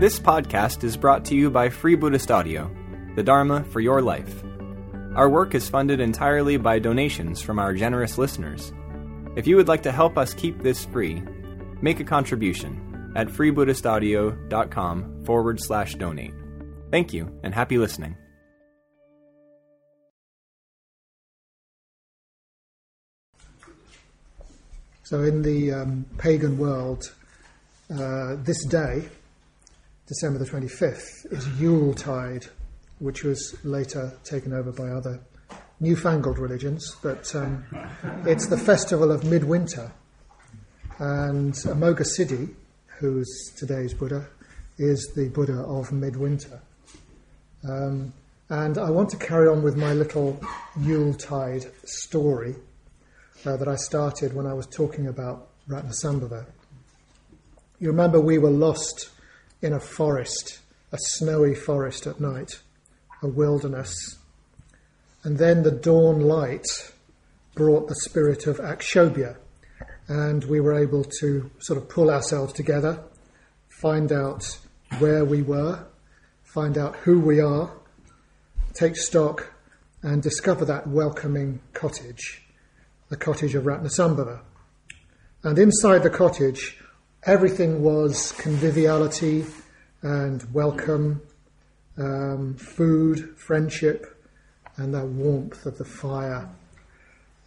This podcast is brought to you by Free Buddhist Audio, the Dharma for your life. Our work is funded entirely by donations from our generous listeners. If you would like to help us keep this free, make a contribution at freebuddhistaudio.com forward slash donate. Thank you, and happy listening. So, in the um, pagan world, uh, this day, December the 25th, is Yule Tide, which was later taken over by other newfangled religions. But um, it's the festival of midwinter. And Amoghasiddhi, who's today's Buddha, is the Buddha of midwinter. Um, and I want to carry on with my little Yuletide story uh, that I started when I was talking about Ratnasambhava. You remember we were lost in a forest, a snowy forest at night, a wilderness. And then the dawn light brought the spirit of Akshobhya, and we were able to sort of pull ourselves together, find out where we were, find out who we are, take stock, and discover that welcoming cottage, the cottage of Ratnasambhava. And inside the cottage, everything was conviviality and welcome, um, food, friendship, and the warmth of the fire.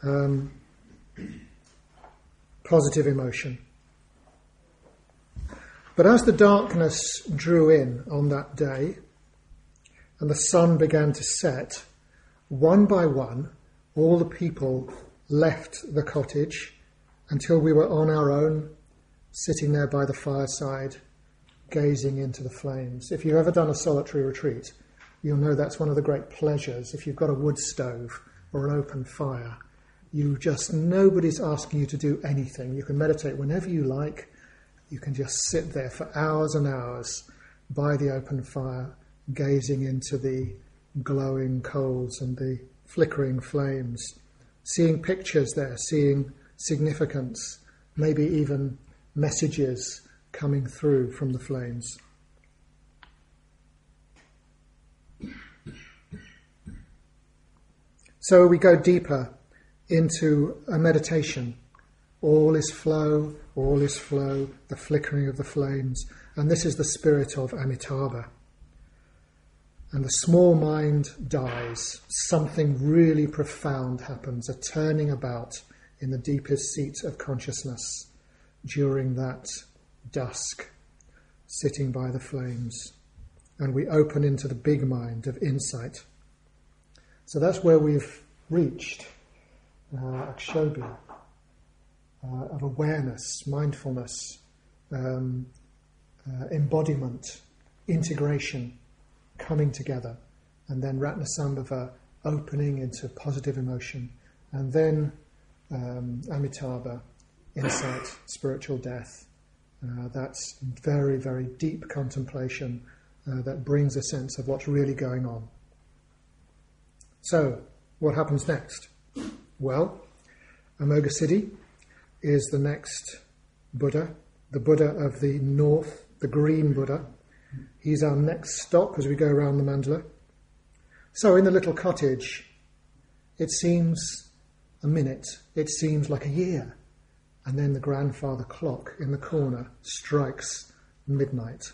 Um, positive emotion. But as the darkness drew in on that day and the sun began to set, one by one, all the people left the cottage until we were on our own, sitting there by the fireside, gazing into the flames. If you've ever done a solitary retreat, you'll know that's one of the great pleasures. If you've got a wood stove or an open fire, you just, nobody's asking you to do anything. You can meditate whenever you like. You can just sit there for hours and hours by the open fire, gazing into the glowing coals and the flickering flames, seeing pictures there, seeing significance, maybe even messages coming through from the flames. So we go deeper into a meditation. All is flow, all is flow, the flickering of the flames. And this is the spirit of Amitabha. And the small mind dies. Something really profound happens, a turning about in the deepest seat of consciousness during that dusk, sitting by the flames. And we open into the big mind of insight. So that's where we've reached uh, akshobhya, uh, of awareness, mindfulness, um, uh, embodiment, integration, coming together, and then Ratnasambhava opening into positive emotion, and then um, Amitabha, insight, spiritual death. Uh, that's very, very deep contemplation uh, that brings a sense of what's really going on. So, what happens next? Well, Amoghasiddhi is the next Buddha, the Buddha of the north, the green Buddha. He's our next stop as we go around the mandala. So, in the little cottage, it seems a minute, it seems like a year. And then the grandfather clock in the corner strikes midnight.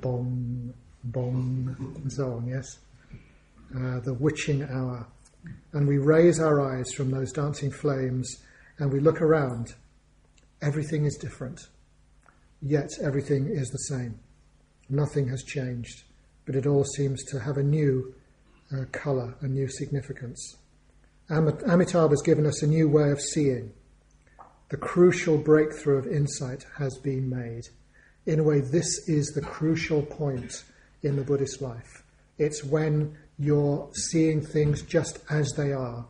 Bong, bong, and so on, yes? Uh, the witching hour. And we raise our eyes from those dancing flames and we look around. Everything is different, yet everything is the same. Nothing has changed, but it all seems to have a new uh, colour, a new significance. Amitabha has given us a new way of seeing. The crucial breakthrough of insight has been made. In a way, this is the crucial point in the Buddhist life. It's when you're seeing things just as they are,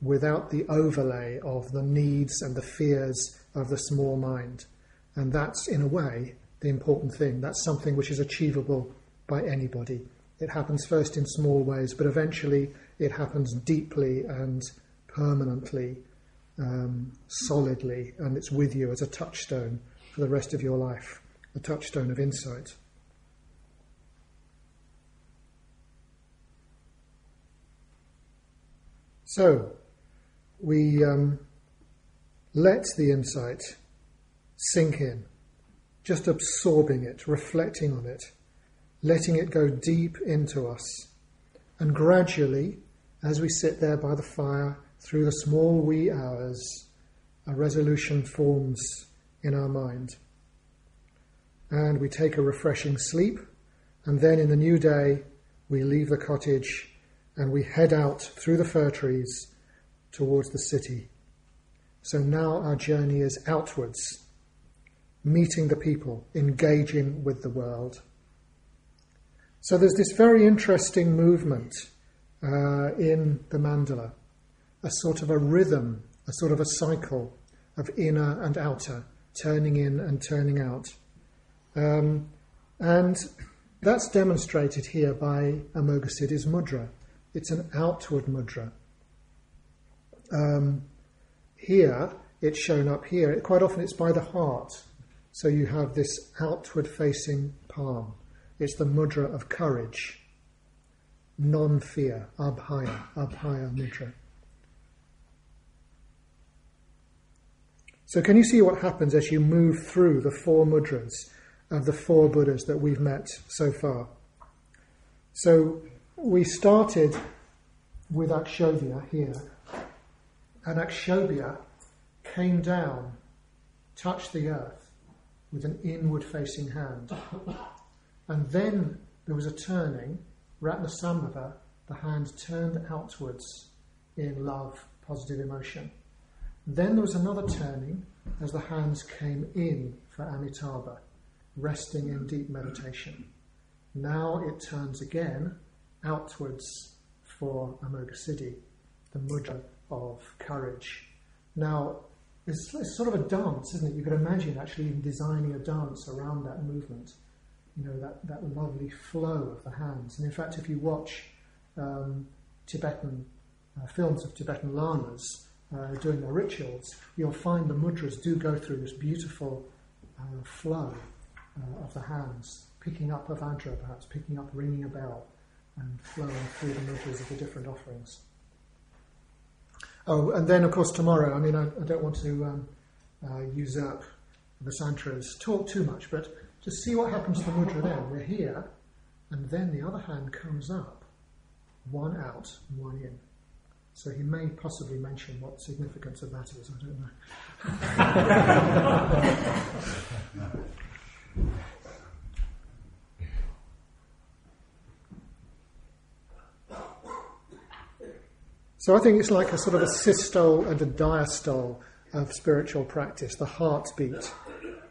without the overlay of the needs and the fears of the small mind. And that's, in a way, the important thing. That's something which is achievable by anybody. It happens first in small ways, but eventually it happens deeply and permanently, um, solidly and it's with you as a touchstone for the rest of your life, a touchstone of insight. So, we um, let the insight sink in, just absorbing it, reflecting on it, letting it go deep into us. And gradually, as we sit there by the fire through the small wee hours, a resolution forms in our mind. And we take a refreshing sleep, and then in the new day, we leave the cottage and we head out through the fir trees towards the city. So now our journey is outwards, meeting the people, engaging with the world. So there's this very interesting movement uh, in the mandala, a sort of a rhythm, a sort of a cycle of inner and outer, turning in and turning out. Um, and that's demonstrated here by Amoghasiddhi's mudra. It's an outward mudra. Um, here, it's shown up here. Quite often it's by the heart. So you have this outward facing palm. It's the mudra of courage, non fear, abhaya, abhaya mudra. So, can you see what happens as you move through the four mudras of the four Buddhas that we've met so far? So, we started with Akshobhya here, and Akshobhya came down, touched the earth with an inward facing hand. And then there was a turning, Ratnasambhava, the hand turned outwards in love, positive emotion. Then there was another turning as the hands came in for Amitabha, resting in deep meditation. Now it turns again outwards for Amoghasiddhi, the mudra of courage. Now, it's, it's, sort of a dance, isn't it? You could imagine actually designing a dance around that movement, you know, that, that lovely flow of the hands. And in fact, if you watch um, Tibetan uh, films of Tibetan lamas uh, doing their rituals, you'll find the mudras do go through this beautiful uh, flow uh, of the hands, picking up a vajra perhaps, picking up, ringing a bell, and flowing through the mudras of the different offerings. Oh, and then of course tomorrow. I mean, I, I don't want to um, uh, usurp Vessantara's talk too much, but just see what happens to the mudra then. We're here, and then the other hand comes up, one out one in. So he may possibly mention what significance of that is. I don't know. So I think it's like a sort of a systole and a diastole of spiritual practice, the heartbeat.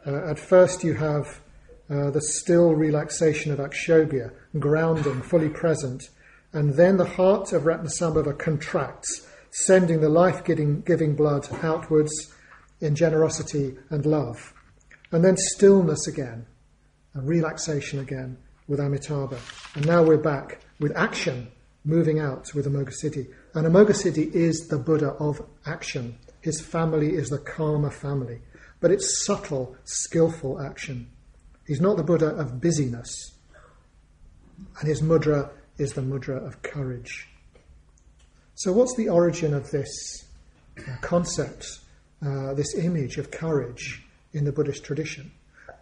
Uh, at first, you have uh, the still relaxation of Akshobhya, grounding, fully present, and then the heart of Ratnasambhava contracts, sending the life giving blood outwards in generosity and love. And then stillness again, and relaxation again with Amitabha. And now we're back with action moving out with Amoghasiddhi. And Amoghasiddhi is the Buddha of action. His family is the karma family. But it's subtle, skillful action. He's not the Buddha of busyness. And his mudra is the mudra of courage. So, what's the origin of this uh, concept, uh, this image of courage in the Buddhist tradition?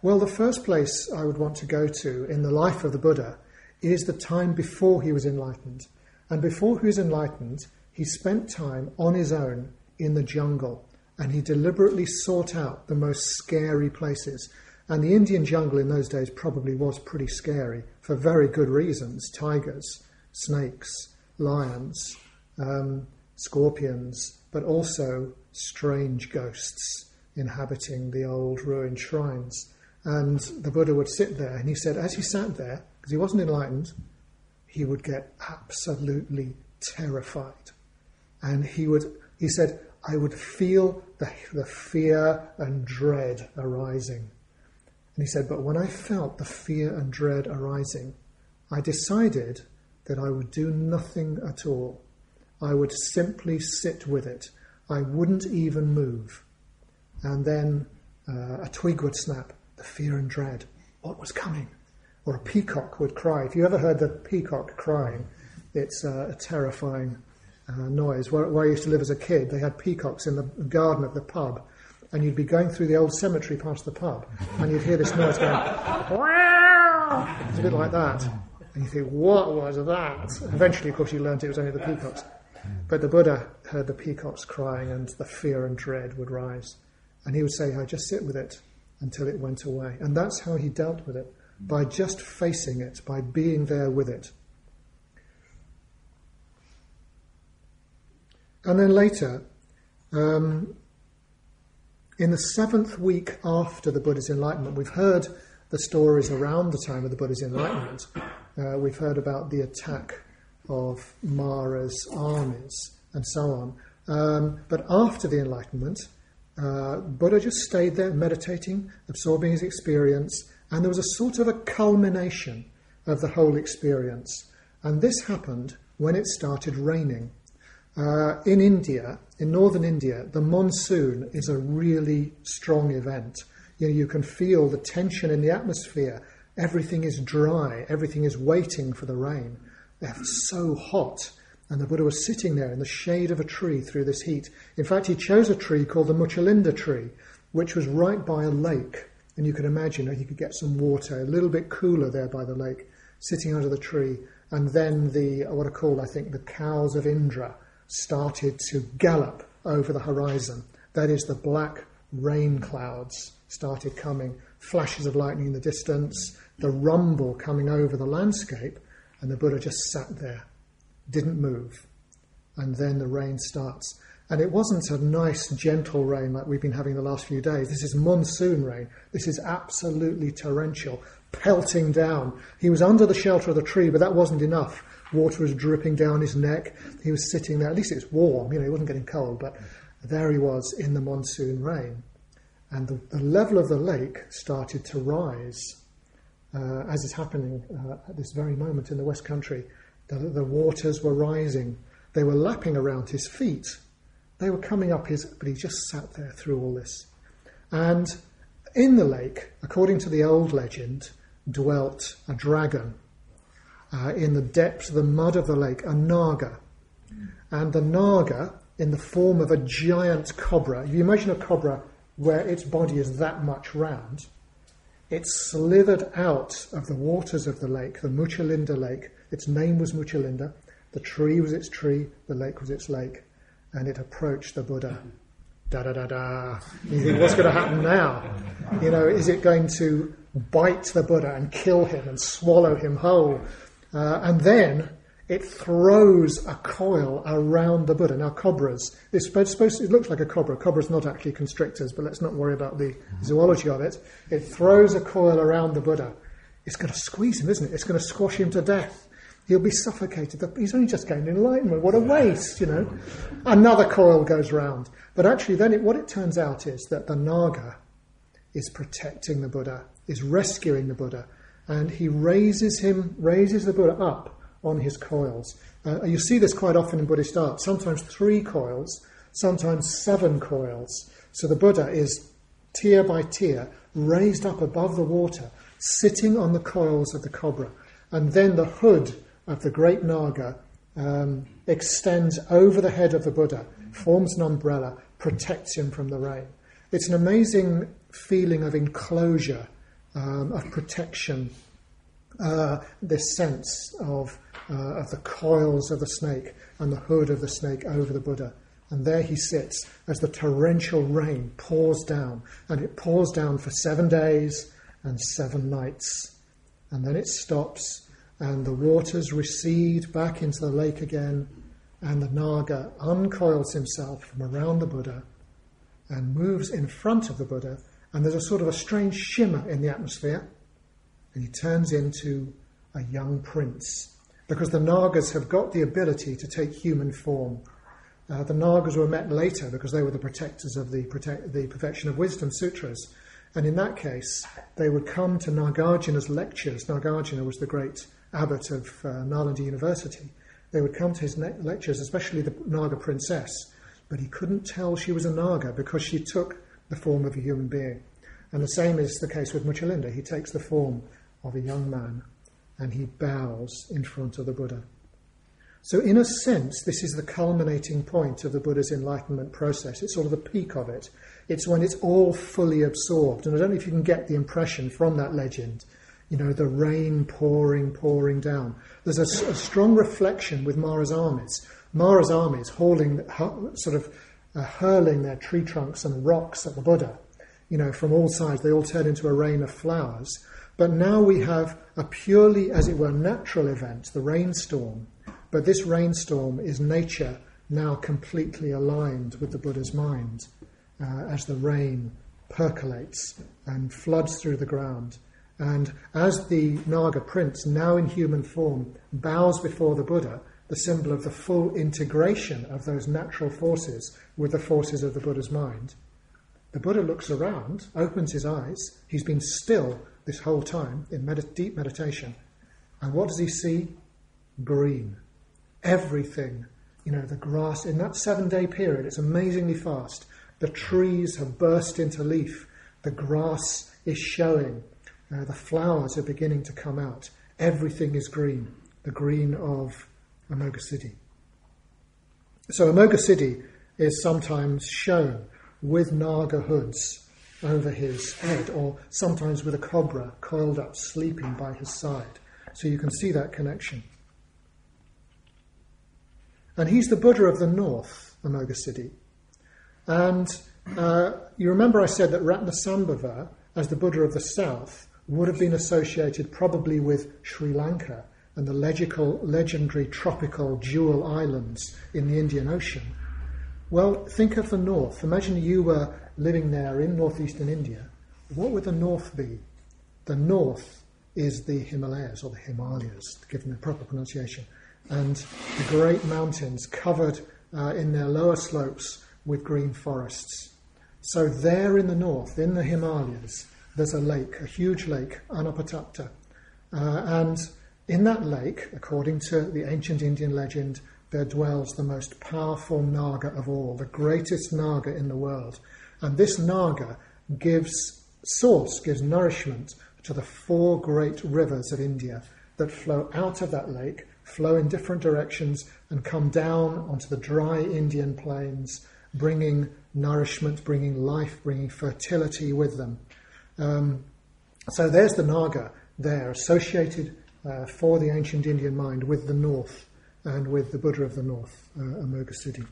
Well, the first place I would want to go to in the life of the Buddha is the time before he was enlightened. And before he was enlightened, he spent time on his own in the jungle and he deliberately sought out the most scary places. And the Indian jungle in those days probably was pretty scary for very good reasons tigers, snakes, lions, um, scorpions, but also strange ghosts inhabiting the old ruined shrines. And the Buddha would sit there, and he said, as he sat there, because he wasn't enlightened, he would get absolutely terrified. And he would, he said, I would feel the, the fear and dread arising. And he said, but when I felt the fear and dread arising, I decided that I would do nothing at all. I would simply sit with it. I wouldn't even move. And then uh, a twig would snap, the fear and dread. What was coming? or a peacock would cry. If you ever heard the peacock crying, it's uh, a terrifying uh, noise. Where, where I used to live as a kid, they had peacocks in the garden of the pub, and you'd be going through the old cemetery past the pub, and you'd hear this noise going, wow! It's a bit like that. And you think, what was that? Eventually, of course, you learned it was only the peacocks. But the Buddha heard the peacocks crying, and the fear and dread would rise. And he would say, I just sit with it until it went away. And that's how he dealt with it, by just facing it, by being there with it. And then later, um, in the seventh week after the Buddha's enlightenment, we've heard the stories around the time of the Buddha's enlightenment. Uh, we've heard about the attack of Mara's armies and so on. Um, but after the enlightenment, uh, Buddha just stayed there meditating, absorbing his experience, and there was a sort of a culmination of the whole experience. And this happened when it started raining. Uh, in India, in northern India, the monsoon is a really strong event. You, know, you can feel the tension in the atmosphere. Everything is dry, everything is waiting for the rain. They're so hot. And the Buddha was sitting there in the shade of a tree through this heat. In fact, he chose a tree called the Muchalinda tree, which was right by a lake. And you can imagine that he could get some water, a little bit cooler there by the lake, sitting under the tree. And then the, what are called, I think, the cows of Indra started to gallop over the horizon. That is, the black rain clouds started coming, flashes of lightning in the distance, the rumble coming over the landscape, and the Buddha just sat there, didn't move. And then the rain starts. And it wasn't a nice, gentle rain like we've been having the last few days. This is monsoon rain. This is absolutely torrential, pelting down. He was under the shelter of the tree, but that wasn't enough. Water was dripping down his neck. He was sitting there. At least it was warm, you know, he wasn't getting cold, but there he was in the monsoon rain. And the, the level of the lake started to rise, uh, as is happening uh, at this very moment in the West Country. The, the waters were rising. They were lapping around his feet. They were coming up his, but he just sat there through all this. And in the lake, according to the old legend, dwelt a dragon uh, in the depths of the mud of the lake, a naga. And the naga, in the form of a giant cobra, if you imagine a cobra where its body is that much round, it slithered out of the waters of the lake, the Muchalinda lake. Its name was Muchalinda. The tree was its tree, the lake was its lake. And it approached the Buddha. Da da da da. What's going to happen now? You know, is it going to bite the Buddha and kill him and swallow him whole? Uh, and then it throws a coil around the Buddha. Now, cobras, it's supposed it looks like a cobra. Cobras not actually constrictors, but let's not worry about the zoology of it. It throws a coil around the Buddha. It's going to squeeze him, isn't it? It's going to squash him to death. He'll be suffocated. He's only just gained enlightenment. What a waste, you know. Another coil goes round. But actually, then it, what it turns out is that the Naga is protecting the Buddha, is rescuing the Buddha, and he raises him, raises the Buddha up on his coils. Uh, you see this quite often in Buddhist art. Sometimes three coils, sometimes seven coils. So the Buddha is tier by tier raised up above the water, sitting on the coils of the cobra, and then the hood of the great Naga um, extends over the head of the Buddha, forms an umbrella, protects him from the rain. It's an amazing feeling of enclosure um, of protection, uh, this sense of, uh, of the coils of the snake and the hood of the snake over the Buddha. And there he sits as the torrential rain pours down, and it pours down for seven days and seven nights. And then it stops, and the waters recede back into the lake again, and the Naga uncoils himself from around the Buddha and moves in front of the Buddha and there's a sort of a strange shimmer in the atmosphere, and he turns into a young prince. Because the Nagas have got the ability to take human form. Uh, the Nagas were met later because they were the protectors of the, protect, the Perfection of Wisdom Sutras. And in that case, they would come to Nagarjuna's lectures. Nagarjuna was the great abbot of uh, Nalanda University. They would come to his ne- lectures, especially the Naga princess, but he couldn't tell she was a Naga because she took the form of a human being. And the same is the case with Muchalinda. He takes the form of a young man and he bows in front of the Buddha. So, in a sense, this is the culminating point of the Buddha's enlightenment process. It's sort of the peak of it. It's when it's all fully absorbed. And I don't know if you can get the impression from that legend, you know, the rain pouring, pouring down. There's a, a strong reflection with Mara's armies. Mara's armies hauling, sort of uh, hurling their tree trunks and rocks at the Buddha, you know, from all sides. They all turn into a rain of flowers. But now we have a purely, as it were, natural event, the rainstorm but this rainstorm is nature now completely aligned with the Buddha's mind uh, as the rain percolates and floods through the ground. And as the Naga prince, now in human form, bows before the Buddha, the symbol of the full integration of those natural forces with the forces of the Buddha's mind, the Buddha looks around, opens his eyes. He's been still this whole time in med- deep meditation. And what does he see? Green everything. You know, the grass, in that seven day period, it's amazingly fast. The trees have burst into leaf, the grass is showing, uh, the flowers are beginning to come out. Everything is green, the green of Amoghasiddhi. So, Amoghasiddhi is sometimes shown with naga hoods over his head, or sometimes with a cobra coiled up, sleeping by his side. So you can see that connection. And he's the Buddha of the north, Amoghasiddhi. And uh, you remember I said that Ratnasambhava, as the Buddha of the south, would have been associated probably with Sri Lanka and the legical, legendary tropical jewel islands in the Indian Ocean. Well, think of the north. Imagine you were living there in northeastern India. What would the north be? The north is the Himalayas, or the Himalayas, given the proper pronunciation and the great mountains covered uh, in their lower slopes with green forests. So, there in the north, in the Himalayas, there's a lake, a huge lake, Anavatapta. Uh, and in that lake, according to the ancient Indian legend, there dwells the most powerful Naga of all, the greatest Naga in the world. And this Naga gives source, gives nourishment to the four great rivers of India that flow out of that lake flow in different directions and come down onto the dry Indian plains, bringing nourishment, bringing life, bringing fertility with them. Um, so there's the Naga there, associated uh, for the ancient Indian mind with the north and with the Buddha of the north, uh, Amoghasiddhi.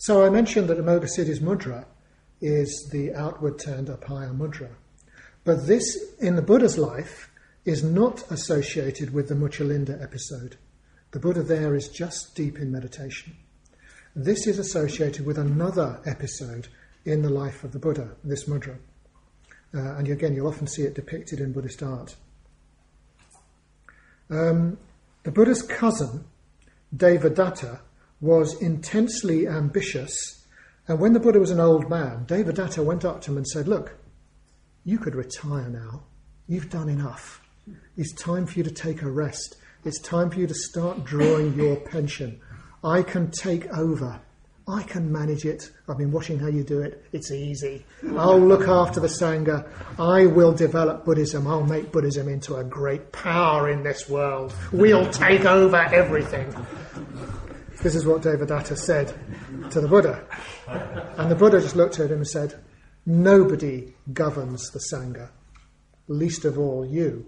So I mentioned that Amoghasiddhi's mudra is the outward turned Abhaya mudra. But this, in the Buddha's life, is not associated with the Muchalinda episode. The Buddha there is just deep in meditation. This is associated with another episode in the life of the Buddha, this mudra. Uh, and again, you'll often see it depicted in Buddhist art. Um, the Buddha's cousin, Devadatta, was intensely ambitious and when the Buddha was an old man, Devadatta went up to him and said, Look, you could retire now. You've done enough. It's time for you to take a rest. It's time for you to start drawing your pension. I can take over. I can manage it. I've been watching how you do it. It's easy. I'll look after the Sangha. I will develop Buddhism. I'll make Buddhism into a great power in this world. We'll take over everything. This is what Devadatta said to the Buddha. And the Buddha just looked at him and said, Nobody governs the Sangha, least of all you.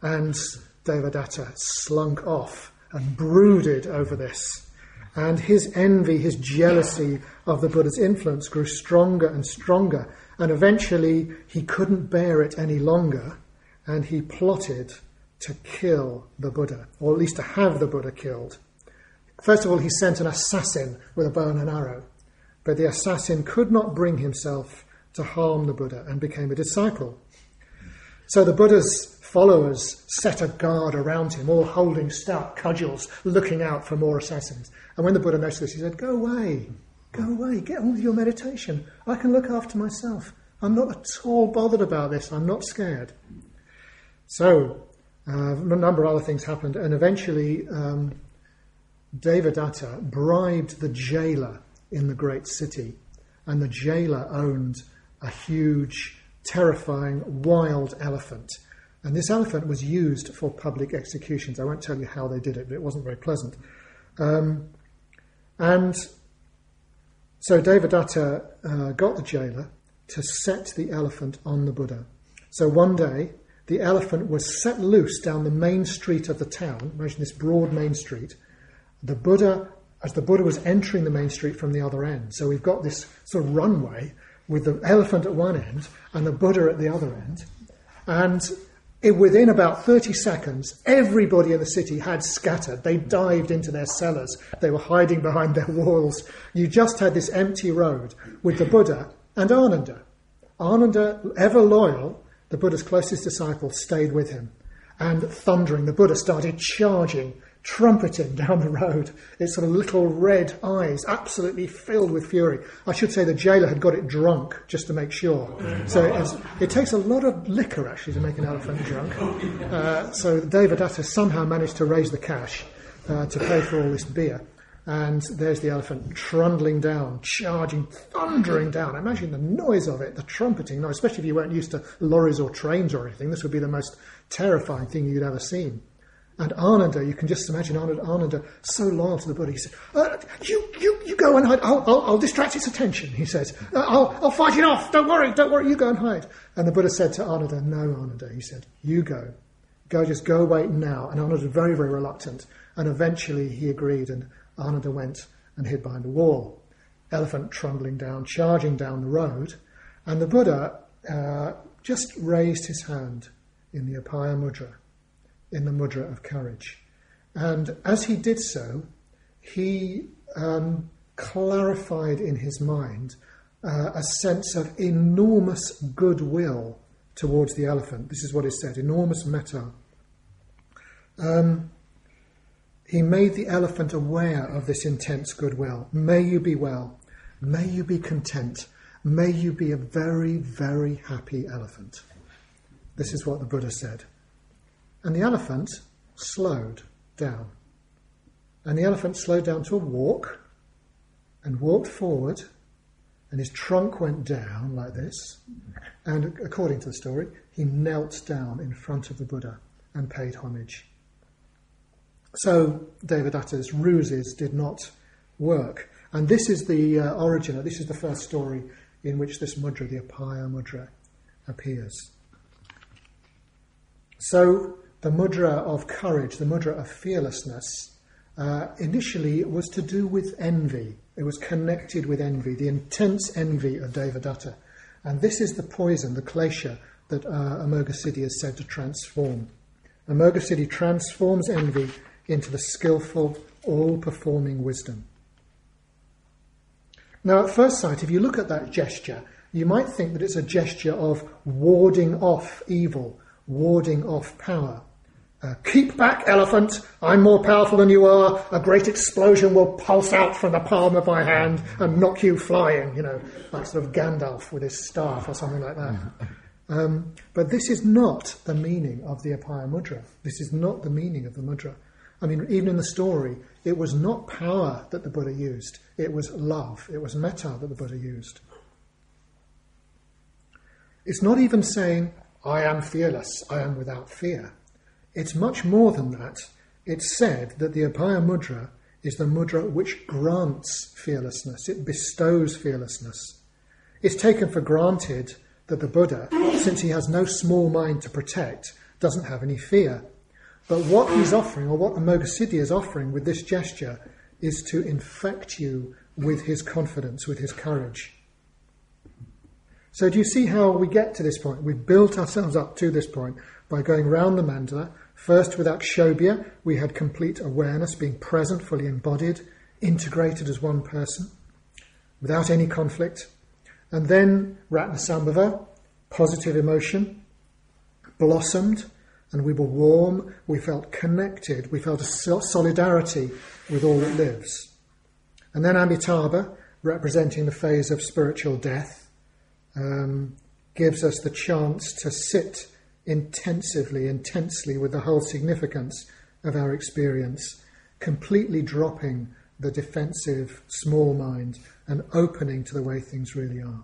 And Devadatta slunk off and brooded over this. And his envy, his jealousy of the Buddha's influence grew stronger and stronger. And eventually he couldn't bear it any longer. And he plotted to kill the Buddha, or at least to have the Buddha killed. First of all, he sent an assassin with a bow and an arrow, but the assassin could not bring himself to harm the Buddha and became a disciple. So the Buddha's followers set a guard around him, all holding stout cudgels, looking out for more assassins. And when the Buddha noticed this, he said, Go away, go away, get on with your meditation. I can look after myself. I'm not at all bothered about this. I'm not scared. So, uh, a number of other things happened, and eventually um, Devadatta bribed the jailer in the great city and the jailer owned a huge, terrifying, wild elephant. And this elephant was used for public executions. I won't tell you how they did it, but it wasn't very pleasant. Um, and so Devadatta uh, got the jailer to set the elephant on the Buddha. So one day, the elephant was set loose down the main street of the town. Imagine this broad main street. The Buddha, as the Buddha was entering the main street from the other end. So we've got this sort of runway with the elephant at one end and the Buddha at the other end. And it, within about 30 seconds, everybody in the city had scattered. They dived into their cellars. They were hiding behind their walls. You just had this empty road with the Buddha and Ananda. Ananda, ever loyal, the Buddha's closest disciple, stayed with him. And thundering, the Buddha started charging, trumpeting down the road, its sort of little red eyes absolutely filled with fury. I should say the jailer had got it drunk just to make sure. So it takes a lot of liquor actually to make an elephant drunk. Uh, so Devadatta somehow managed to raise the cash uh, to pay for all this beer. And there's the elephant trundling down, charging, thundering down. Imagine the noise of it, the trumpeting noise, especially if you weren't used to lorries or trains or anything. This would be the most terrifying thing you'd ever seen. And Ananda, you can just imagine Ananda, Ananda so loyal to the Buddha. He said, uh, you, you, you go and hide. I'll, I'll, I'll distract its attention, he says. Uh, I'll, I'll fight it off. Don't worry, don't worry. You go and hide. And the Buddha said to Ananda, no, Ananda. He said, you go. Go, just go away now. And Ananda was very, very reluctant. And eventually he agreed. And Ananda went and hid behind a wall. Elephant trundling down, charging down the road, and the Buddha uh, just raised his hand in the Abhaya Mudra, in the Mudra of courage. And as he did so, he um, clarified in his mind uh, a sense of enormous goodwill towards the elephant. This is what is said enormous metta. Um, he made the elephant aware of this intense goodwill. May you be well. May you be content. May you be a very, very happy elephant. This is what the Buddha said. And the elephant slowed down. And the elephant slowed down to a walk and walked forward, and his trunk went down like this. And according to the story, he knelt down in front of the Buddha and paid homage. So Devadatta's ruses did not work. And this is the uh, origin, this is the first story in which this mudra, the Abhaya mudra, appears. So the mudra of courage, the mudra of fearlessness, uh, initially was to do with envy. It was connected with envy, the intense envy of Devadatta. And this is the poison, the klesha, that uh, Amoghasiddhi is said to transform. Amoghasiddhi transforms envy into the skillful, all performing wisdom. Now, at first sight, if you look at that gesture, you might think that it's a gesture of warding off evil, warding off power. Uh, keep back, elephant. I'm more powerful than you are. A great explosion will pulse out from the palm of my hand and knock you flying, you know, like sort of Gandalf with his staff or something like that. Um, but this is not the meaning of the Abhaya Mudra. This is not the meaning of the mudra. I mean, even in the story, it was not power that the Buddha used, it was love, it was metta that the Buddha used. It's not even saying, I am fearless, I am without fear. It's much more than that. It's said that the Abhaya Mudra is the mudra which grants fearlessness, it bestows fearlessness. It's taken for granted that the Buddha, since he has no small mind to protect, doesn't have any fear. But what he's offering, or what Amoghasiddhi is offering with this gesture, is to infect you with his confidence, with his courage. So, do you see how we get to this point? We've built ourselves up to this point by going round the mandala. First, with Akshobhya, we had complete awareness, being present, fully embodied, integrated as one person, without any conflict. And then, Ratnasambhava, positive emotion, blossomed and we were warm, we felt connected, we felt a solidarity with all that lives. And then Amitabha, representing the phase of spiritual death, um, gives us the chance to sit intensively, intensely with the whole significance of our experience, completely dropping the defensive small mind and opening to the way things really are.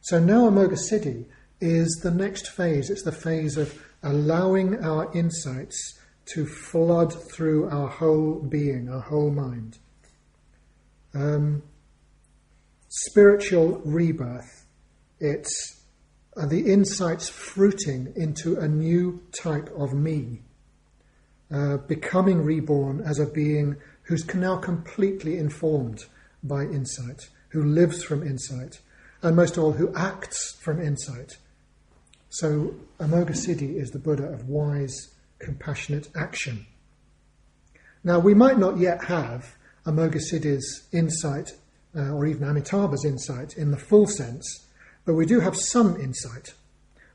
So now Amoghasiddhi is the next phase. It's the phase of allowing our insights to flood through our whole being, our whole mind. Um, spiritual rebirth. It's uh, the insights fruiting into a new type of me, uh, becoming reborn as a being who's now completely informed by insight, who lives from insight, and most of all, who acts from insight. So, Amoghasiddhi is the Buddha of wise, compassionate action. Now, we might not yet have Amoghasiddhi's insight, uh, or even Amitabha's insight, in the full sense, but we do have some insight.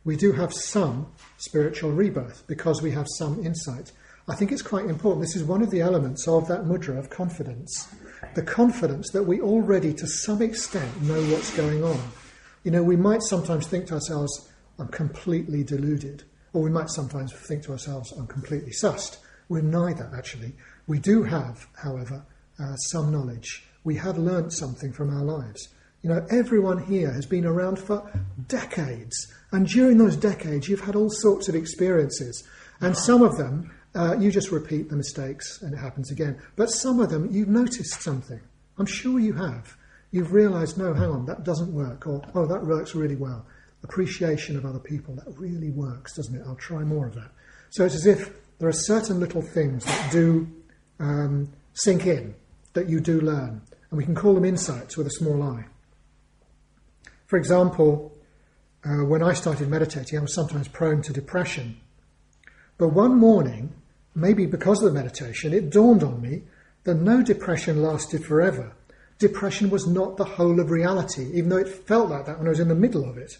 We do have some spiritual rebirth because we have some insight. I think it's quite important. This is one of the elements of that mudra of confidence. The confidence that we already, to some extent, know what's going on. You know, we might sometimes think to ourselves, I'm completely deluded. Or we might sometimes think to ourselves, I'm completely sussed. We're neither, actually. We do have, however, uh, some knowledge. We have learnt something from our lives. You know, everyone here has been around for decades. And during those decades, you've had all sorts of experiences. And some of them uh, you just repeat the mistakes and it happens again. But some of them, you've noticed something. I'm sure you have. You've realized, no, hang on, that doesn't work. Or, oh, that works really well. Appreciation of other people, that really works, doesn't it? I'll try more of that. So it's as if there are certain little things that do um, sink in, that you do learn. And we can call them insights with a small i. For example, uh, when I started meditating, I was sometimes prone to depression. But one morning, maybe because of the meditation, it dawned on me that no depression lasted forever. Depression was not the whole of reality, even though it felt like that when I was in the middle of it.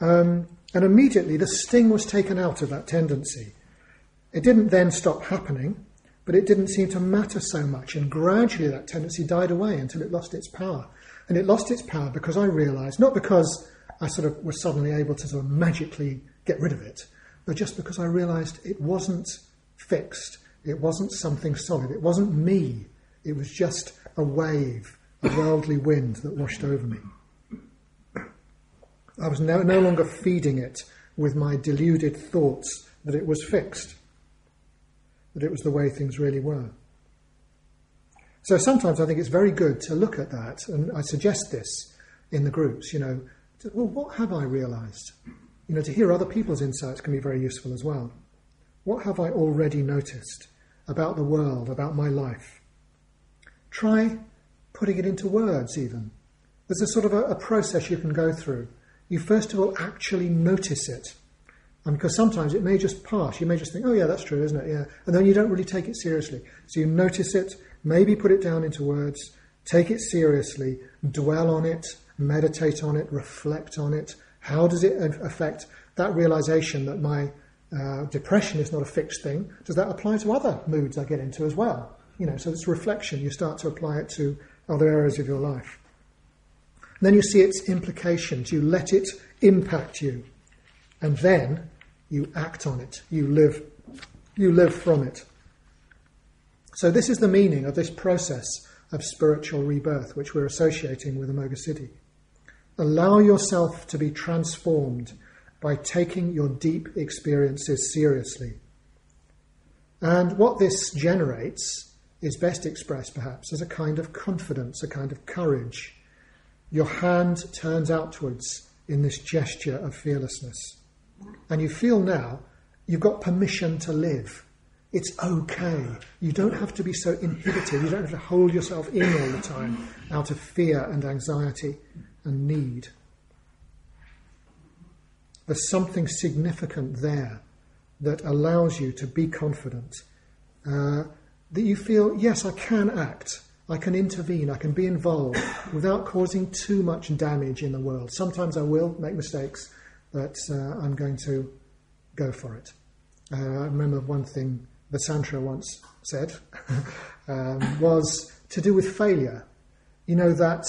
Um, and immediately the sting was taken out of that tendency. It didn't then stop happening, but it didn't seem to matter so much. And gradually that tendency died away until it lost its power. And it lost its power because I realized, not because I sort of was suddenly able to sort of magically get rid of it, but just because I realized it wasn't fixed. It wasn't something solid. It wasn't me. It was just a wave, a worldly wind that washed over me. I was no, no longer feeding it with my deluded thoughts that it was fixed, that it was the way things really were. So sometimes I think it's very good to look at that, and I suggest this in the groups, you know, well, what have I realized? You know, to hear other people's insights can be very useful as well. What have I already noticed about the world, about my life? Try putting it into words, even. There's a sort of a, a process you can go through. You first of all actually notice it. And because sometimes it may just pass. You may just think, oh, yeah, that's true, isn't it? Yeah. And then you don't really take it seriously. So you notice it, maybe put it down into words, take it seriously, dwell on it, meditate on it, reflect on it. How does it affect that realization that my uh, depression is not a fixed thing. Does that apply to other moods I get into as well? You know, so it's reflection. You start to apply it to other areas of your life. And then you see its implications. You let it impact you, and then you act on it. You live. You live from it. So this is the meaning of this process of spiritual rebirth, which we're associating with Amoghasiddhi. Allow yourself to be transformed by taking your deep experiences seriously. And what this generates is best expressed perhaps as a kind of confidence, a kind of courage. Your hand turns outwards in this gesture of fearlessness. And you feel now you've got permission to live. It's okay. You don't have to be so inhibited. You don't have to hold yourself in all the time out of fear and anxiety and need. There's something significant there that allows you to be confident. Uh, that you feel, yes, I can act, I can intervene, I can be involved without causing too much damage in the world. Sometimes I will make mistakes, but uh, I'm going to go for it. Uh, I remember one thing Vessantara once said um, was to do with failure. You know, that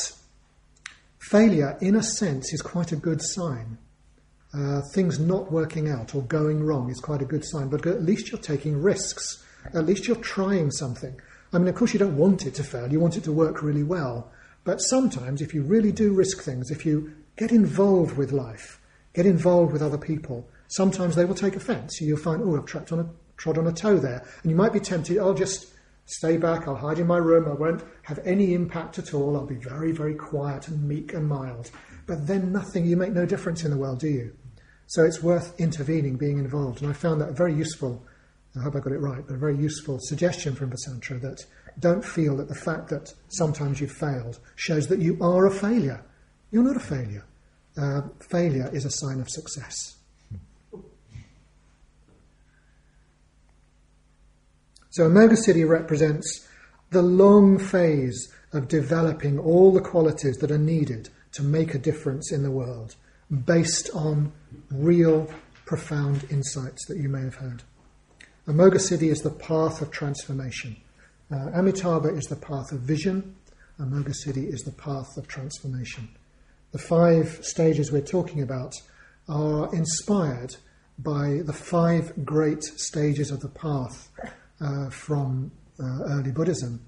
failure, in a sense, is quite a good sign uh, things not working out or going wrong is quite a good sign, but at least you're taking risks. At least you're trying something. I mean, of course, you don't want it to fail, you want it to work really well. But sometimes, if you really do risk things, if you get involved with life, get involved with other people, sometimes they will take offence. You'll find, oh, I've trapped on a, trod on a toe there. And you might be tempted, I'll just stay back, I'll hide in my room, I won't have any impact at all, I'll be very, very quiet and meek and mild. But then nothing, you make no difference in the world, do you? So it's worth intervening, being involved. And I found that very useful I hope I got it right, but a very useful suggestion from Vessantara that don't feel that the fact that sometimes you've failed shows that you are a failure. You're not a failure. Uh, failure is a sign of success. So Amoghasiddhi represents the long phase of developing all the qualities that are needed to make a difference in the world based on real, profound insights that you may have heard. Amoghasiddhi is the path of transformation. Uh, Amitabha is the path of vision. Amoghasiddhi is the path of transformation. The five stages we're talking about are inspired by the five great stages of the path uh, from uh, early Buddhism.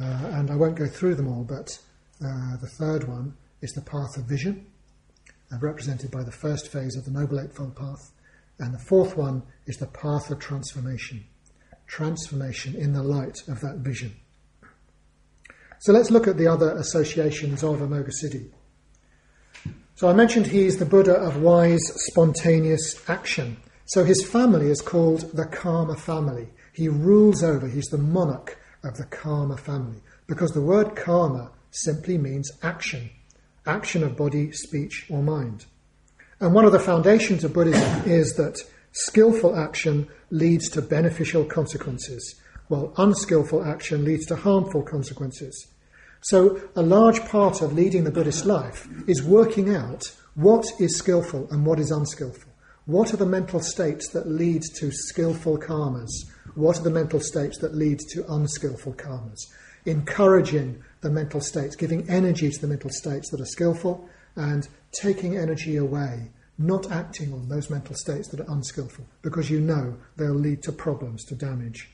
Uh, and I won't go through them all, but uh, the third one is the path of vision, represented by the first phase of the Noble Eightfold Path. And the fourth one is the path of transformation. Transformation in the light of that vision. So let's look at the other associations of Amoghasiddhi. So I mentioned he is the Buddha of wise, spontaneous action. So his family is called the Karma family. He rules over, he's the monarch of the Karma family. Because the word karma simply means action action of body, speech, or mind. And one of the foundations of Buddhism is that skillful action leads to beneficial consequences, while unskillful action leads to harmful consequences. So, a large part of leading the Buddhist life is working out what is skillful and what is unskillful. What are the mental states that lead to skillful karmas? What are the mental states that lead to unskillful karmas? Encouraging the mental states, giving energy to the mental states that are skillful, and taking energy away, not acting on those mental states that are unskillful, because you know they'll lead to problems, to damage.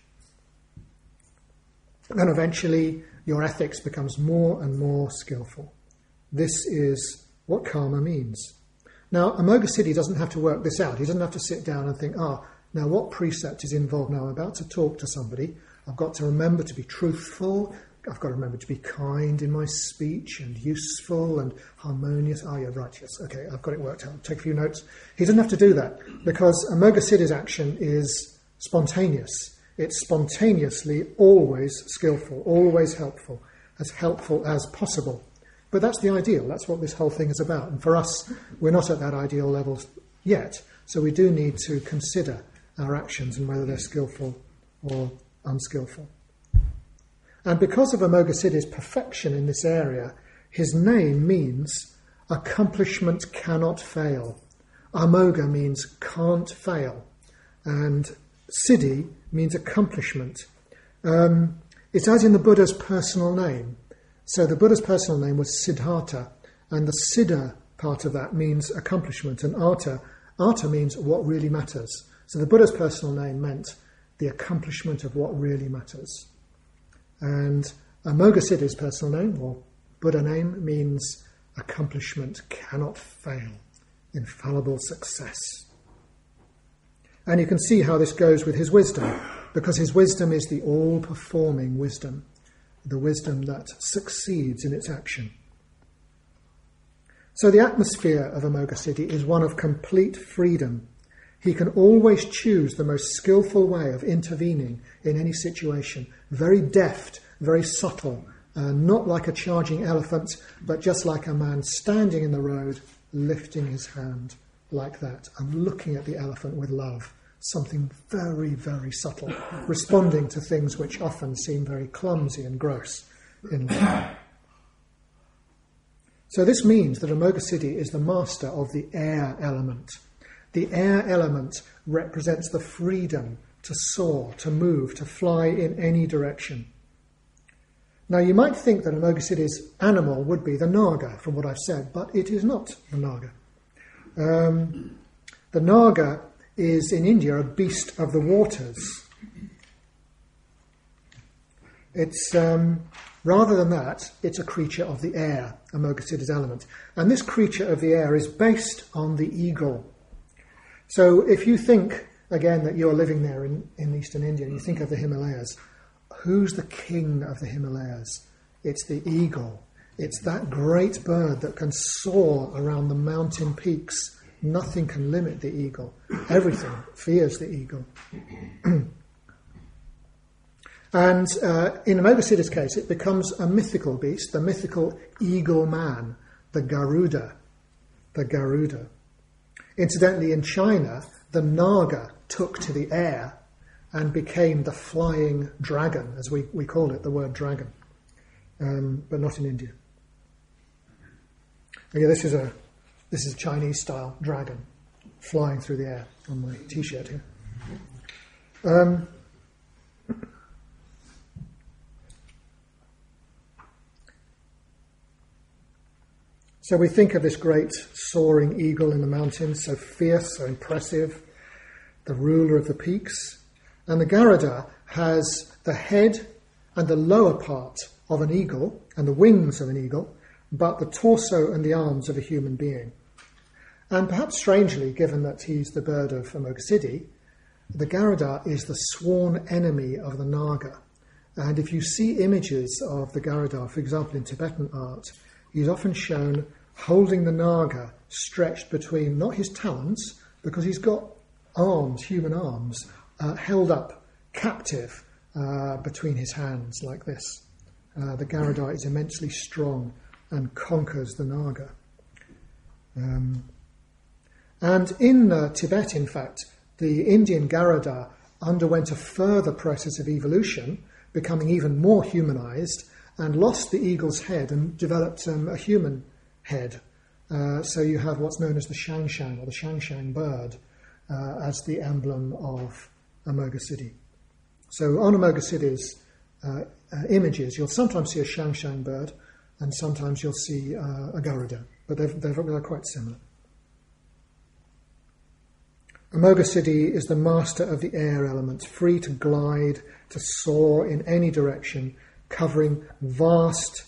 And eventually, your ethics becomes more and more skillful. This is what karma means. Now, Amoghasiddhi doesn't have to work this out. He doesn't have to sit down and think, ah, now what precept is involved now? I'm about to talk to somebody. I've got to remember to be truthful I've got to remember to be kind in my speech and useful and harmonious. Oh, yeah, right, yes, okay, I've got it worked out. Take a few notes. He doesn't have to do that because Amoghasiddhi's action is spontaneous. It's spontaneously always skillful, always helpful, as helpful as possible. But that's the ideal. That's what this whole thing is about. And for us, we're not at that ideal level yet. So we do need to consider our actions and whether they're skillful or unskillful. And because of Amoghasiddhi's perfection in this area, his name means accomplishment cannot fail. Amogha means can't fail. And Siddhi means accomplishment. Um, it's as in the Buddha's personal name. So the Buddha's personal name was Siddhartha, and the Siddha part of that means accomplishment, and Arta, Artha means what really matters. So the Buddha's personal name meant the accomplishment of what really matters. And Amoghasiddhi's personal name, or Buddha name, means accomplishment cannot fail, infallible success. And you can see how this goes with his wisdom, because his wisdom is the all performing wisdom, the wisdom that succeeds in its action. So the atmosphere of Amoghasiddhi is one of complete freedom. He can always choose the most skillful way of intervening in any situation very deft, very subtle, uh, not like a charging elephant, but just like a man standing in the road, lifting his hand like that and looking at the elephant with love. Something very, very subtle, responding to things which often seem very clumsy and gross in life. So this means that Amoghasiddhi is the master of the air element. The air element represents the freedom to soar, to move, to fly in any direction. Now, you might think that Amoghasiddhi's animal would be the naga, from what I've said, but it is not the naga. Um, the naga is in India a beast of the waters. It's um, rather than that, it's a creature of the air, Amoghasiddhi's element. And this creature of the air is based on the eagle. So if you think again that you're living there in, in eastern India, you think of the Himalayas, who's the king of the Himalayas? It's the eagle. It's that great bird that can soar around the mountain peaks. Nothing can limit the eagle. Everything fears the eagle. and uh, in Amoghasiddhi's case, it becomes a mythical beast, the mythical eagle man, the Garuda. The Garuda. Incidentally, in China, the Naga took to the air and became the flying dragon, as we, we call it, the word dragon, um, but not in India. Okay, this is a this is a Chinese style dragon flying through the air on my T-shirt here. Um, so we think of this great soaring eagle in the mountains, so fierce, so impressive, the ruler of the peaks. And the Garuda has the head and the lower part of an eagle and the wings of an eagle, but the torso and the arms of a human being. And perhaps strangely, given that he's the bird of Amoghasiddhi, the Garuda is the sworn enemy of the Naga. And if you see images of the Garuda, for example, in Tibetan art, he's often shown holding the Naga stretched between not his talons, because he's got arms, human arms, uh, held up captive uh, between his hands like this. Uh, the Garuda is immensely strong and conquers the Naga. Um, and in uh, Tibet, in fact, the Indian Garuda underwent a further process of evolution, becoming even more humanized, and lost the eagle's head and developed um, a human head. Uh, so you have what's known as the Shangshang, or the Shangshang bird, uh, as the emblem of Amoghasiddhi. So on Amoghasiddhi's uh, uh, images, you'll sometimes see a Shangshang bird, and sometimes you'll see uh, a Garuda, but they're, they're, quite similar. Amoghasiddhi is the master of the air elements, free to glide, to soar in any direction, covering vast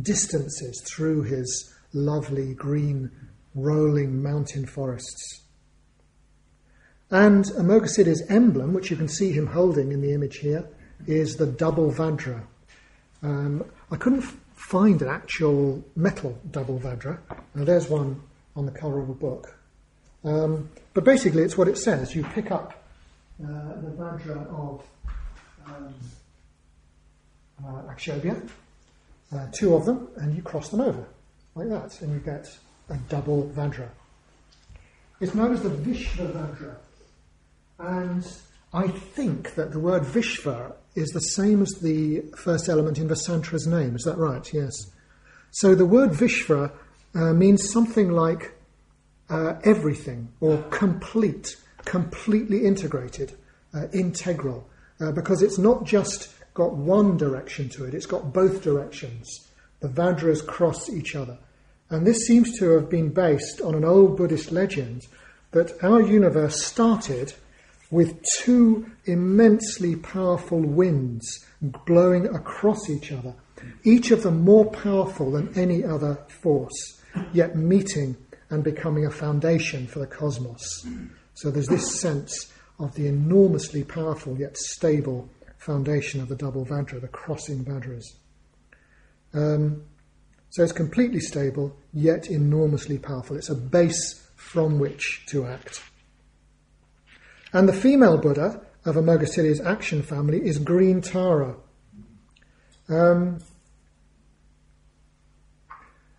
distances through his lovely green rolling mountain forests. And Amoghasiddhi's emblem, which you can see him holding in the image here, is the double Vajra. Um, I couldn't f- find an actual metal double Vajra. Now, there's one on the cover of a book. Um, but basically, it's what it says. You pick up uh, the Vajra of um, uh, Akshobhya, uh, two of them, and you cross them over like that, and you get a double Vajra. It's known as the Vishva Vajra. And I think that the word Vishva is the same as the first element in Vessantara's name. Is that right? Yes. So the word Vishva uh, means something like uh, everything or complete, completely integrated, uh, integral, uh, because it's not just got one direction to it, it's got both directions. The Vajras cross each other. And this seems to have been based on an old Buddhist legend that our universe started with two immensely powerful winds blowing across each other, each of them more powerful than any other force, yet meeting and becoming a foundation for the cosmos. So there's this sense of the enormously powerful yet stable foundation of the double Vajra, the crossing Vajras. Um, so it's completely stable yet enormously powerful. It's a base from which to act. And the female Buddha of Amoghasiddhi's action family is green Tara. Um,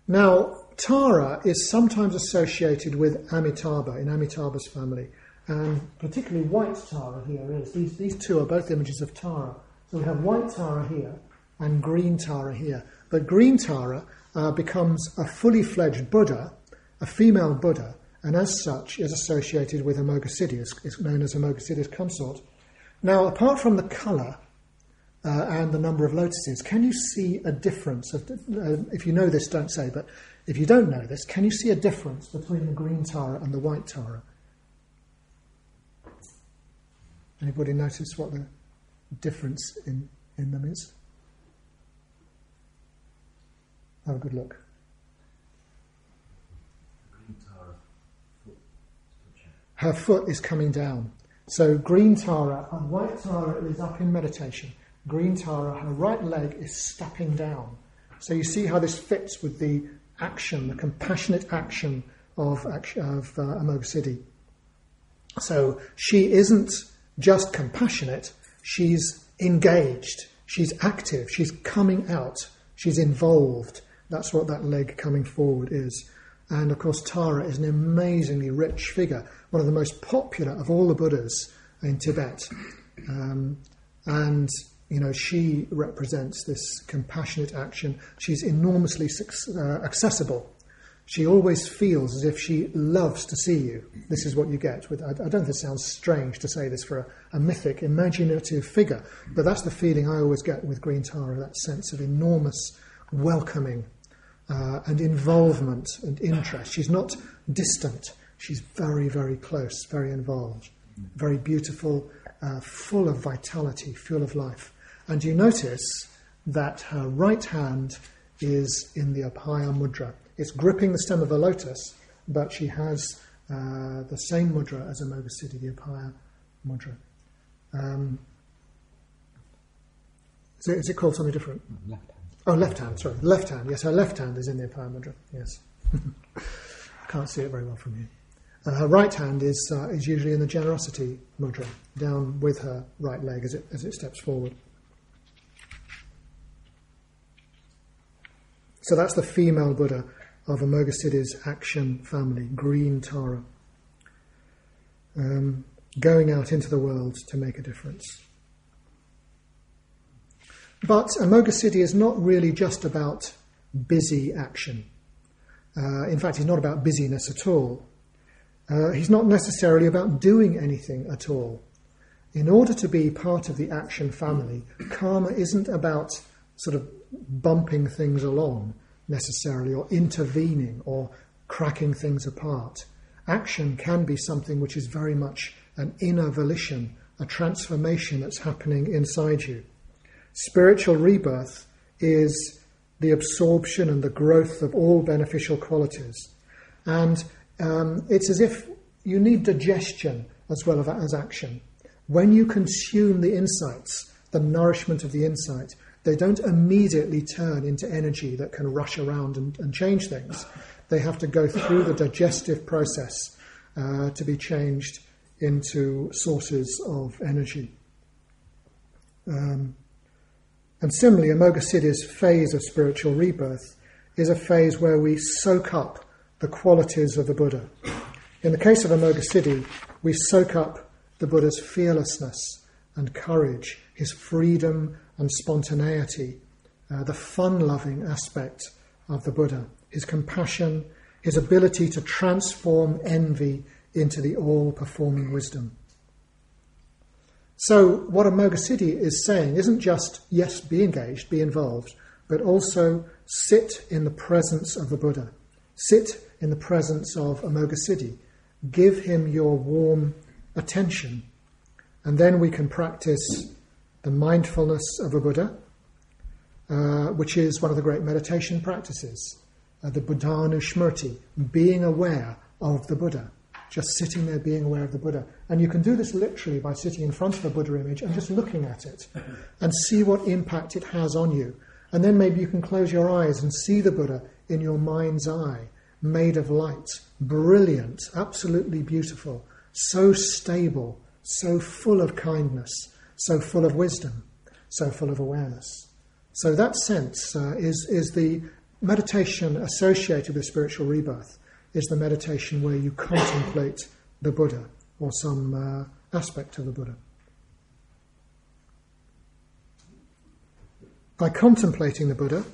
now, Tara is sometimes associated with Amitabha in Amitabha's family, and particularly white Tara here is. These, these two are both images of Tara. So we have white Tara here and green Tara here. But green Tara uh, becomes a fully fledged Buddha, a female Buddha, and as such is associated with Amoghasiddhi, is known as Amoghasiddhi's consort. Now, apart from the colour uh, and the number of lotuses, can you see a difference? Of, uh, if you know this, don't say, but if you don't know this, can you see a difference between the green Tara and the white Tara? Anybody notice what the difference in, in them is? Have a good look. Her foot is coming down. So green Tara and white Tara is up in meditation. Green Tara, her right leg is stepping down. So you see how this fits with the action, the compassionate action of, of uh, Amoghasiddhi. So she isn't just compassionate, she's engaged, she's active, she's coming out, she's involved. That's what that leg coming forward is. And of course, Tara is an amazingly rich figure, one of the most popular of all the Buddhas in Tibet. Um, and, you know, she represents this compassionate action. She's enormously uh, accessible she always feels as if she loves to see you. This is what you get. With, I, I don't think it sounds strange to say this for a, a, mythic, imaginative figure, but that's the feeling I always get with Green Tara that sense of enormous welcoming uh, and involvement and interest. She's not distant, she's very, very close, very involved, very beautiful, uh, full of vitality, full of life. And you notice that her right hand is in the Abhaya Mudra. It's gripping the stem of a lotus, but she has uh, the same mudra as Amoghasiddhi, the Abhaya mudra. Um, is, it, called something different? Left hand. Oh, left hand, sorry. Left hand, yes, her left hand is in the Abhaya mudra, yes. I can't see it very well from here. And her right hand is, uh, is usually in the generosity mudra, down with her right leg as it, as it steps forward. So that's the female Buddha of Amoghasiddhi's action family, Green Tara, um, going out into the world to make a difference. But Amoghasiddhi is not really just about busy action. Uh, in fact, he's not about busyness at all. Uh, he's not necessarily about doing anything at all. In order to be part of the action family, karma isn't about sort of bumping things along necessarily, or intervening, or cracking things apart. Action can be something which is very much an inner volition, a transformation that's happening inside you. Spiritual rebirth is the absorption and the growth of all beneficial qualities. And um, it's as if you need digestion as well as action. When you consume the insights, the nourishment of the insight, they don't immediately turn into energy that can rush around and, and change things. They have to go through the digestive process uh, to be changed into sources of energy. Um, and similarly, Amoghasiddhi's phase of spiritual rebirth is a phase where we soak up the qualities of the Buddha. In the case of Amoghasiddhi, we soak up the Buddha's fearlessness and courage, his freedom and spontaneity, uh, the fun loving aspect of the Buddha, his compassion, his ability to transform envy into the all performing wisdom. So, what a Amoghasiddhi is saying isn't just, yes, be engaged, be involved, but also sit in the presence of the Buddha. Sit in the presence of a Amoghasiddhi. Give him your warm attention. And then we can practice the mindfulness of a Buddha, uh, which is one of the great meditation practices, uh, the Buddhanushmriti, being aware of the Buddha, just sitting there being aware of the Buddha. And you can do this literally by sitting in front of a Buddha image and just looking at it and see what impact it has on you. And then maybe you can close your eyes and see the Buddha in your mind's eye, made of light, brilliant, absolutely beautiful, so stable, so full of kindness so full of wisdom, so full of awareness. So that sense uh, is, is the meditation associated with spiritual rebirth, is the meditation where you contemplate the Buddha or some uh, aspect of the Buddha. By contemplating the Buddha,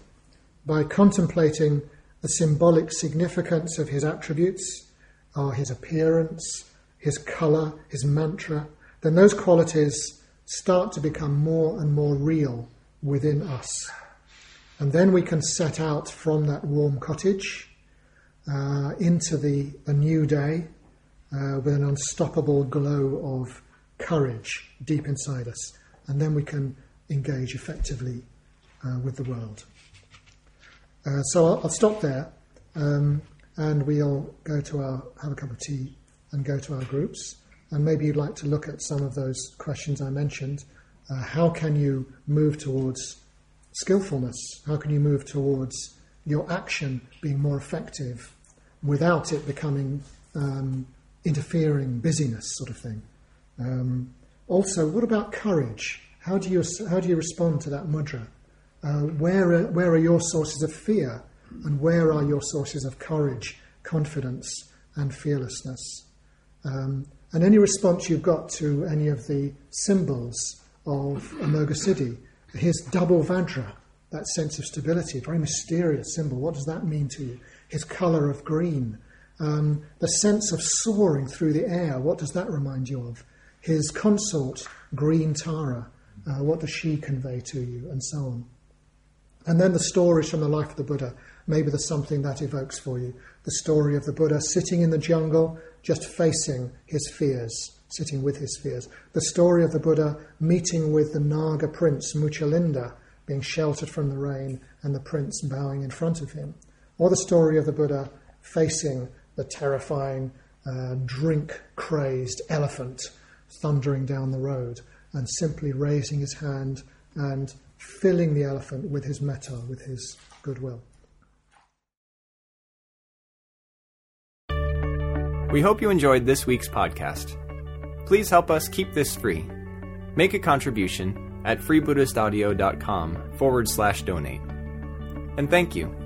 by contemplating the symbolic significance of his attributes, or his appearance, his colour, his mantra, then those qualities start to become more and more real within us. And then we can set out from that warm cottage uh, into the, the new day uh, with an unstoppable glow of courage deep inside us. And then we can engage effectively uh, with the world. Uh, so I'll, I'll, stop there, um, and we'll go to our have a cup of tea and go to our groups. And maybe you'd like to look at some of those questions I mentioned. Uh, how can you move towards skillfulness? How can you move towards your action being more effective without it becoming um, interfering busyness, sort of thing? Um, also, what about courage? How do you how do you respond to that mudra? Uh, where are, where are your sources of fear, and where are your sources of courage, confidence, and fearlessness? Um, and any response you've got to any of the symbols of Amoghasiddhi, his double Vajra, that sense of stability, a very mysterious symbol. What does that mean to you? His colour of green, um, the sense of soaring through the air, what does that remind you of? His consort, green Tara, uh, what does she convey to you, and so on. And then the stories from the life of the Buddha. Maybe there's something that evokes for you. The story of the Buddha sitting in the jungle, just facing his fears, sitting with his fears. The story of the Buddha meeting with the Naga prince, Muchalinda, being sheltered from the rain, and the prince bowing in front of him. Or the story of the Buddha facing the terrifying, uh, drink crazed elephant thundering down the road and simply raising his hand and filling the elephant with his metta, with his goodwill. We hope you enjoyed this week's podcast. Please help us keep this free. Make a contribution at freebuddhistaudio.com forward slash donate. And thank you.